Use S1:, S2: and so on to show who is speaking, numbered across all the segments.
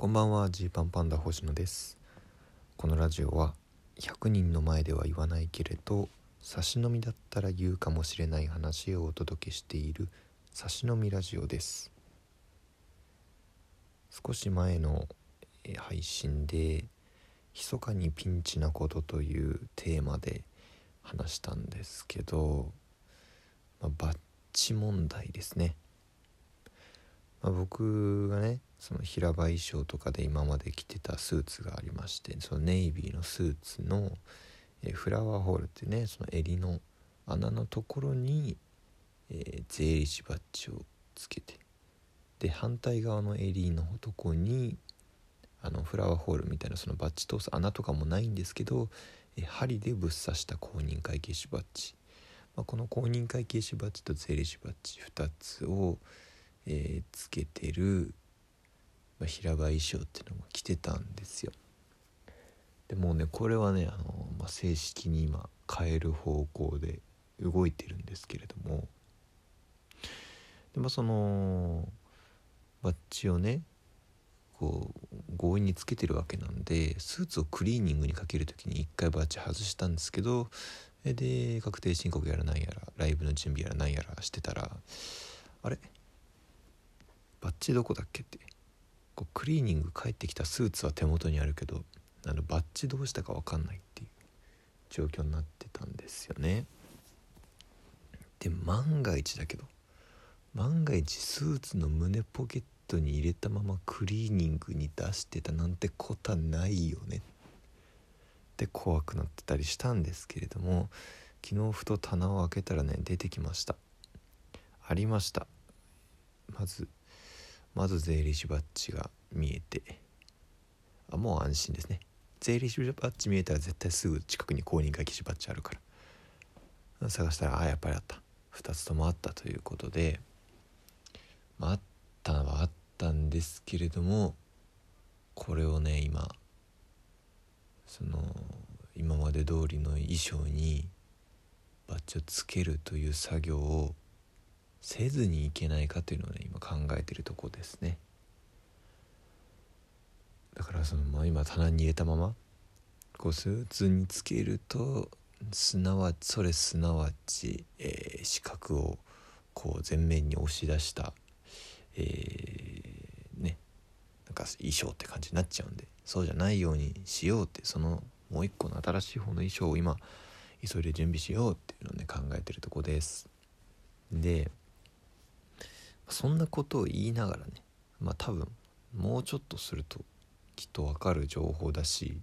S1: こんばんはジーパンパンダ星野です。このラジオは100人の前では言わないけれど差し飲みだったら言うかもしれない話をお届けしている差し飲みラジオです。少し前の配信で密かにピンチなことというテーマで話したんですけど、まあ、バッチ問題ですね。まあ、僕がねその平場衣装とかで今まで着てたスーツがありましてそのネイビーのスーツの、フラワーホールっていうねその襟の穴のところに、えー、税理士バッジをつけてで反対側の襟のとこにあのフラワーホールみたいなそのバッジ通す穴とかもないんですけど、え針でぶっ刺した公認会計士バッジ、まあ、この公認会計士バッジと税理士バッジ2つを、えー、つけてる、まあ、平場衣装っていうのも着てたんですよ。でもうねこれはねあの、まあ、正式に今変える方向で動いてるんですけれども。でまあそのバッジをねこう強引につけてるわけなんでスーツをクリーニングにかける時に一回バッジ外したんですけどで確定申告やらなんやらライブの準備やらなんやらしてたらあれ？バッジどこだっけって。こうクリーニング帰ってきたスーツは手元にあるけどあのバッジどうしたか分かんないっていう状況になってたんですよね。で万が一だけど万が一スーツの胸ポケットに入れたままクリーニングに出してたなんてことはないよね。って怖くなってたりしたんですけれども昨日ふと棚を開けたらね出てきました。ありました。まずまず税理士バッジが見えてあもう安心ですね。税理士バッジ見えたら絶対すぐ近くに公認会計士バッジあるから。探したらあやっぱりあった。2つともあったということで、まあ、あったのはあったんですけれどもこれをね今その今まで通りの衣装にバッジをつけるという作業をせずにいけないかというのをね今考えてるとこですね。だからその、まあ、今棚に入れたままこうスーツにつけるとすなわちそれすなわち、えー、視覚をこう前面に押し出した、えー、ねなんか衣装って感じになっちゃうんでそうじゃないようにしようってそのもう一個の新しい方の衣装を今急いで準備しようっていうのをね考えてるとこです。でそんなことを言いながらねまあ多分もうちょっとするときっとわかる情報だし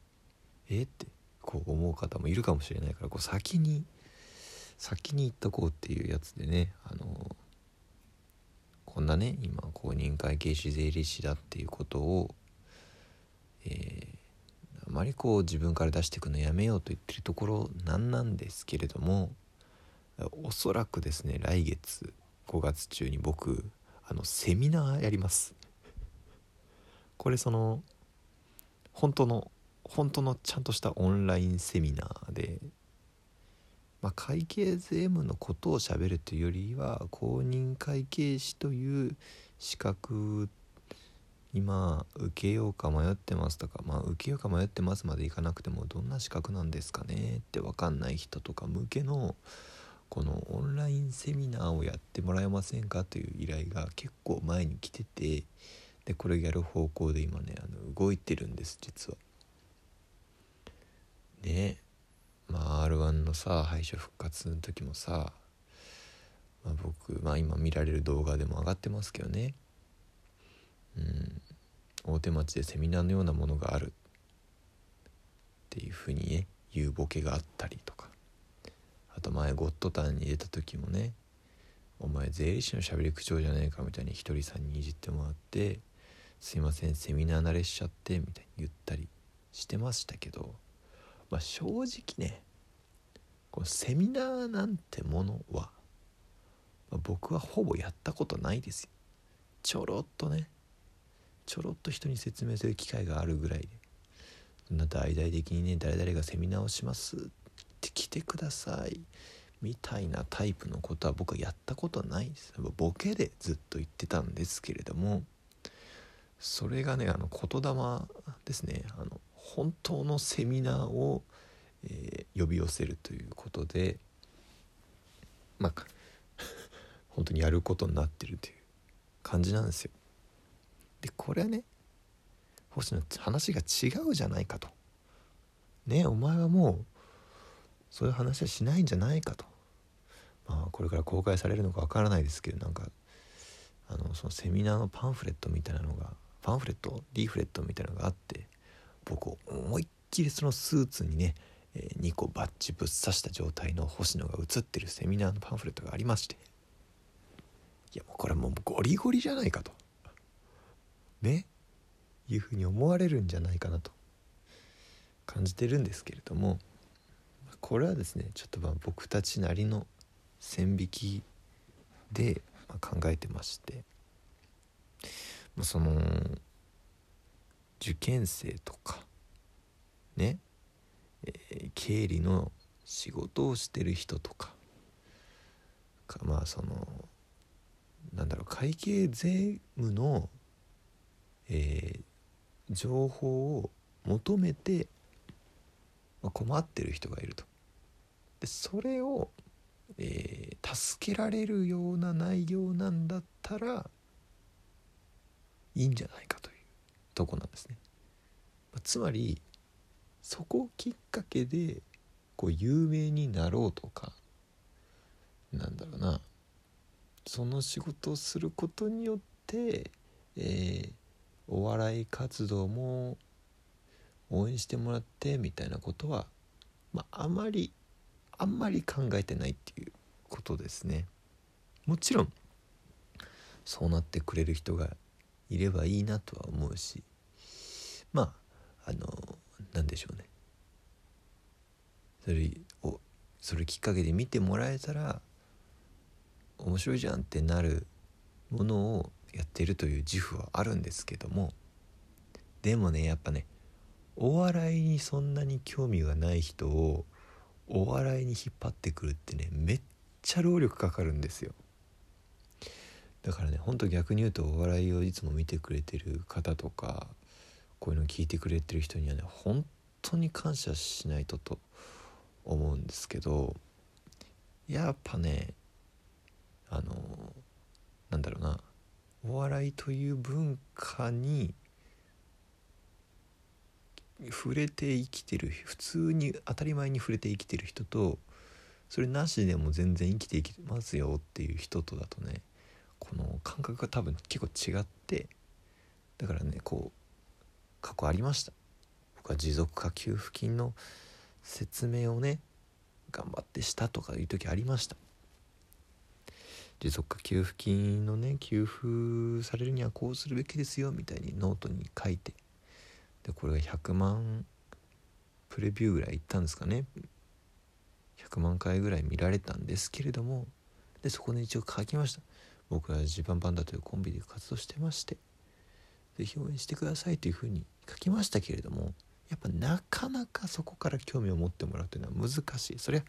S1: えってこう思う方もいるかもしれないからこう先に先に言っとこうっていうやつでねあのこんなね今公認会計士税理士だっていうことを、えー、あまりこう自分から出していくのやめようと言ってるところなんなんですけれどもおそらくですね来月5月中に僕あのセミナーやります。これその本当の本当のちゃんとしたオンラインセミナーで、まあ、会計税務のことをしゃべるというよりは公認会計士という資格今受けようか迷ってますとかまあ受けようか迷ってますまでいかなくてもどんな資格なんですかねって分かんない人とか向けのこのオンラインセミナーをやってもらえませんかという依頼が結構前に来ててでこれやる方向で今ねあの動いてるんです実は。ねまあ r 1のさ敗者復活の時もさ、まあ、僕まあ今見られる動画でも上がってますけどねうん大手町でセミナーのようなものがあるっていうふうにね言うボケがあったりとかあと前ゴッドタンに出た時もねお前税理士のしゃべり口調じゃねえかみたいにひとりさんにいじってもらってすいませんセミナー慣れしちゃってみたいに言ったりしてましたけどまあ正直ねこのセミナーなんてものは、まあ、僕はほぼやったことないですよ。ちょろっとねちょろっと人に説明する機会があるぐらいでそんな大々的にね誰々がセミナーをしますって来てくださいみたいなタイプのことは僕はやったことないですボケでずっと言ってたんですけれどもそれがねあの言霊ですねあの本当のセミナーを、えー、呼び寄せるということでまあ 本当にやることになってるという感じなんですよ。でこれはね星野話が違うじゃないかと。ねお前はもうそういう話はしないんじゃないかと。まあこれから公開されるのかわからないですけどなんかあのそのセミナーのパンフレットみたいなのがパンフレットリーフレットみたいなのがあって僕思いっきりそのスーツにね、え2個バッジぶっ刺した状態の星野が写ってるセミナーのパンフレットがありましていやもうこれもうゴリゴリじゃないかと。ね？いうふうに思われるんじゃないかなと。感じてるんですけれどもこれはですねちょっとまあ僕たちなりの線引きで考えてましてその受験生とかね、えー、経理の仕事をしてる人とかかまあそのなんだろう会計税務の、えー、情報を求めて、まあ、困ってる人がいると。でそれを、えー、助けられるような内容なんだったらいいんじゃないかというとこなんですね。つまりそこをきっかけでこう有名になろうとかなんだろうなその仕事をすることによって、えー、お笑い活動も応援してもらってみたいなことは、まあ、あまりあんまり考えてないっていうことですね。もちろんそうなってくれる人がいればいいなとは思うしまああの何でしょうねそれをそれきっかけで見てもらえたら面白いじゃんってなるものをやってるという自負はあるんですけどもでもねやっぱねお笑いにそんなに興味がない人をお笑いに引っ張ってくるってねめっちゃ労力かかるんですよ。だからねほんと逆に言うとお笑いをいつも見てくれてる方とかこういうの聞いてくれてる人にはね本当に感謝しないとと思うんですけどやっぱねあのなんだろうなお笑いという文化に触れて生きてる普通に当たり前に触れて生きてる人とそれなしでも全然生きていきますよっていう人とだとねこの感覚が多分結構違ってだからねこう過去ありました。僕は持続化給付金の説明をね頑張ってしたとかいう時ありました。持続化給付金のね給付されるにはこうするべきですよみたいにノートに書いてでこれが100万プレビューぐらいいったんですかね。100万回ぐらい見られたんですけれどもでそこで一応書きました。僕はジパンパンダというコンビで活動してまして是非応援してくださいというふうに書きましたけれどもやっぱなかなかそこから興味を持ってもらうというのは難しい。そりゃ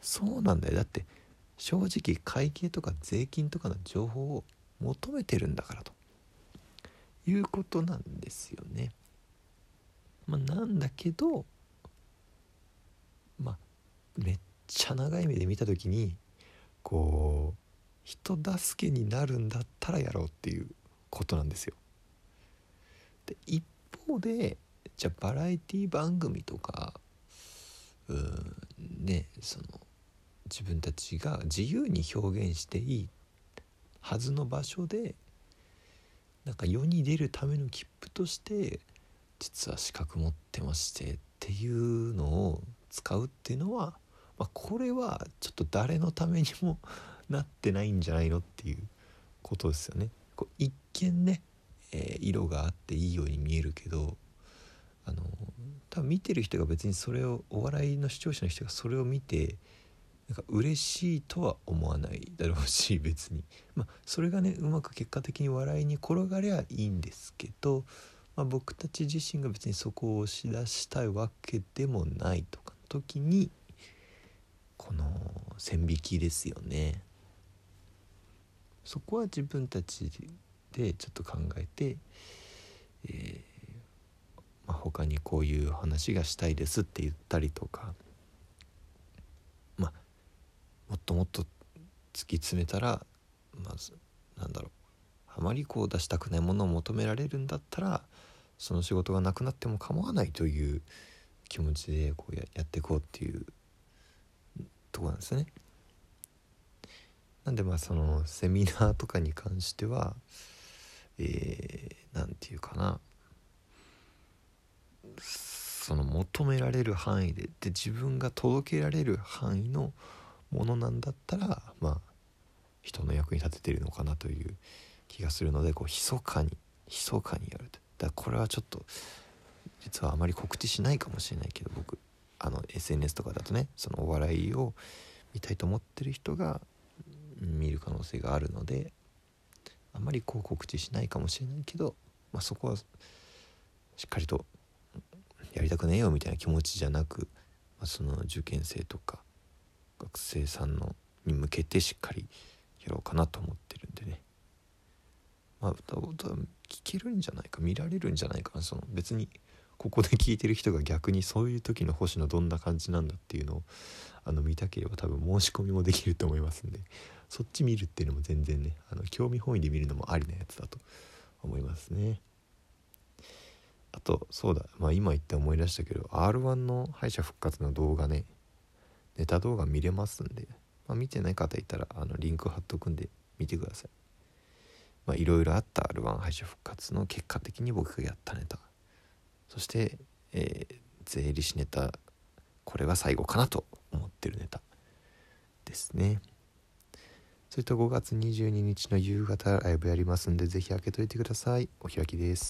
S1: そうなんだよ。だって正直会計とか税金とかの情報を求めてるんだからということなんですよね。まあ、なんだけどまあめっちゃ長い目で見た時にこう人助けになるんだったらやろうっていうことなんですよ。で一方でじゃあバラエティ番組とかうんねその自分たちが自由に表現していいはずの場所でなんか世に出るための切符として実は資格持ってましてっていうのを使うっていうのは、まあ、これはちょっと誰のためにもなってないんじゃないのっていうことですよね。こう一見ね、えー、色があっていいように見えるけどあの多分見てる人が別にそれをお笑いの視聴者の人がそれを見てなんか嬉しいとは思わないだろうし別にまあそれがねうまく結果的に笑いに転がりゃいいんですけど、まあ、僕たち自身が別にそこを押し出したいわけでもないとかの時にこの線引きですよね。そこは自分たちでちょっと考えてえーまあ、他にこういう話がしたいですって言ったりとかまあもっともっと突き詰めたらまずなんだろうあまりこう出したくないものを求められるんだったらその仕事がなくなっても構わないという気持ちでこうややっていこうっていうとこなんですよね。なんでまあそのセミナーとかに関してはえー、て言うかなその求められる範囲でで自分が届けられる範囲のものなんだったらまあ人の役に立ててるのかなという気がするのでこう密かに密かにやるとだこれはちょっと実はあまり告知しないかもしれないけど僕あの SNS とかだとねそのお笑いを見たいと思ってる人が見る可能性があるのであまりこう告知しないかもしれないけど、まあ、そこはしっかりとやりたくねえよみたいな気持ちじゃなく、まあ、その受験生とか学生さんのに向けてしっかりやろうかなと思ってるんでね。まあ聞けるんじゃないか見られるんじゃないか。その別にここで聞いてる人が逆にそういう時の星野どんな感じなんだっていうのをあの見たければ多分申し込みもできると思いますんでそっち見るっていうのも全然ねあの興味本位で見るのもありなやつだと思いますね。あとそうだまあ今言って思い出したけど R1 の敗者復活の動画ねネタ動画見れますんで、まあ、見てない方いたらあのリンク貼っとくんで見てください。まあいろいろあった R1 敗者復活の結果的に僕がやったネタそして、えー、税理士ネタこれは最後かなと思ってるネタですねそれと5月22日の夕方ライブやりますんで、ぜひ開けといてください。お開きです。